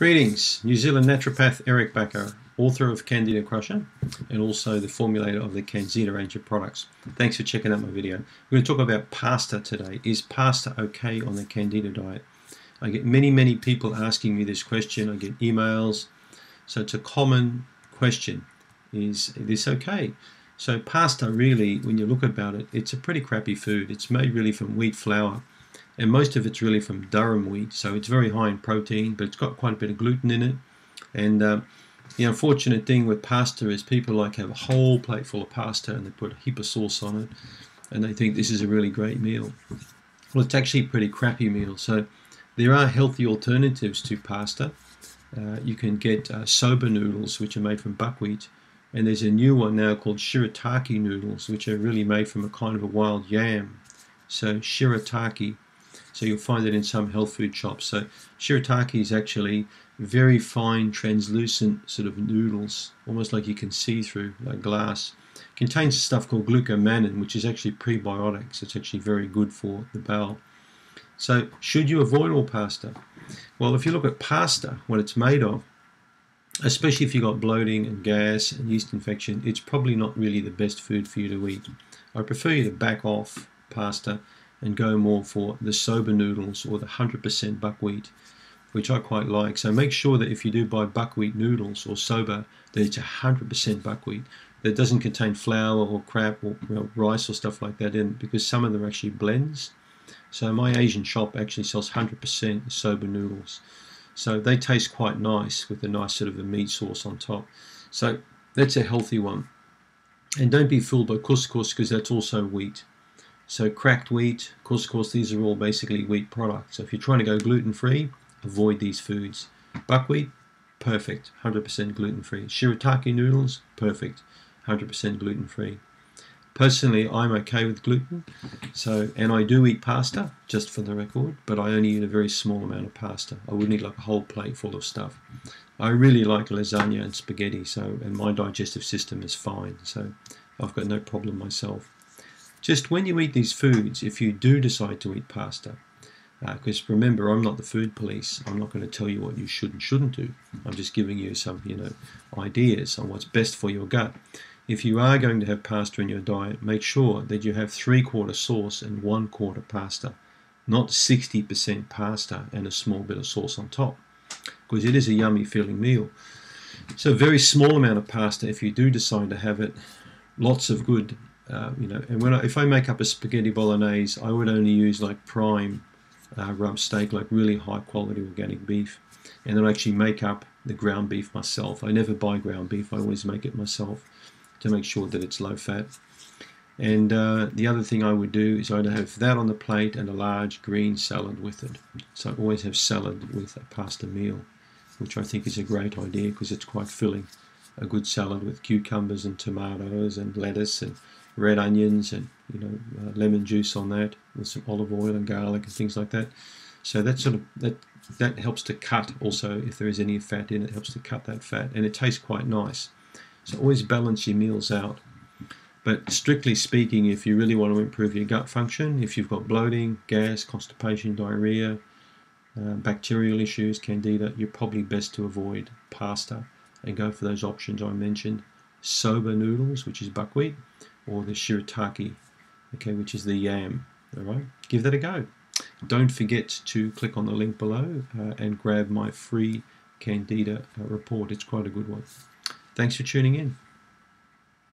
Greetings, New Zealand naturopath Eric Bakker, author of Candida Crusher and also the formulator of the Candida range of products. Thanks for checking out my video. We're going to talk about pasta today. Is pasta okay on the Canxida diet? I get many, many people asking me this question. I get emails. So it's a common question. Is this okay? So pasta really, when you look about it, it's a pretty crappy food. It's made really from wheat flour and most of it's really from durum wheat, so it's very high in protein, but it's got quite a bit of gluten in it. And uh, the unfortunate thing with pasta is people like have a whole plate full of pasta and they put a heap of sauce on it, and they think this is a really great meal. Well, it's actually a pretty crappy meal. So there are healthy alternatives to pasta. Uh, you can get uh, soba noodles, which are made from buckwheat, and there's a new one now called shirataki noodles, which are really made from a kind of a wild yam. So shirataki so you'll find it in some health food shops. So shirataki is actually very fine, translucent sort of noodles, almost like you can see through, like glass. Contains stuff called glucomannan, which is actually prebiotics. It's actually very good for the bowel. So should you avoid all pasta? Well, if you look at pasta, what it's made of, especially if you've got bloating and gas and yeast infection, it's probably not really the best food for you to eat. I prefer you to back off pasta and go more for the soba noodles or the 100% buckwheat, which I quite like. So make sure that if you do buy buckwheat noodles or soba, that it's 100% buckwheat. That doesn't contain flour or crap or you know, rice or stuff like that in because some of them are actually blends. So my Asian shop actually sells 100% soba noodles. So they taste quite nice with a nice sort of a meat sauce on top. So that's a healthy one. And don't be fooled by couscous because that's also wheat. So cracked wheat, of course, of course, these are all basically wheat products. So if you're trying to go gluten-free, avoid these foods. Buckwheat, perfect, 100% gluten-free. Shirataki noodles, perfect, 100% gluten-free. Personally, I'm okay with gluten, so and I do eat pasta, just for the record, but I only eat a very small amount of pasta. I wouldn't eat like a whole plate full of stuff. I really like lasagna and spaghetti, so and my digestive system is fine, so I've got no problem myself. Just when you eat these foods, if you do decide to eat pasta, because uh, remember, I'm not the food police. I'm not going to tell you what you should and shouldn't do. I'm just giving you some, you know, ideas on what's best for your gut. If you are going to have pasta in your diet, make sure that you have three quarter sauce and one quarter pasta, not 60% pasta and a small bit of sauce on top, because it is a yummy feeling meal. So, a very small amount of pasta if you do decide to have it. Lots of good uh, you know, and when I, if I make up a spaghetti bolognese, I would only use like prime uh, rump steak, like really high quality organic beef, and then I actually make up the ground beef myself. I never buy ground beef; I always make it myself to make sure that it's low fat. And uh, the other thing I would do is I'd have that on the plate and a large green salad with it. So I always have salad with a pasta meal, which I think is a great idea because it's quite filling. A good salad with cucumbers and tomatoes and lettuce and red onions and you know uh, lemon juice on that with some olive oil and garlic and things like that. So that sort of that that helps to cut also if there is any fat in it helps to cut that fat and it tastes quite nice. So always balance your meals out. But strictly speaking, if you really want to improve your gut function, if you've got bloating, gas, constipation, diarrhea, uh, bacterial issues, candida, you're probably best to avoid pasta and go for those options I mentioned. Soba noodles, which is buckwheat, or the shirataki, okay, which is the yam. All right, give that a go. Don't forget to click on the link below uh, and grab my free Candida uh, report. It's quite a good one. Thanks for tuning in.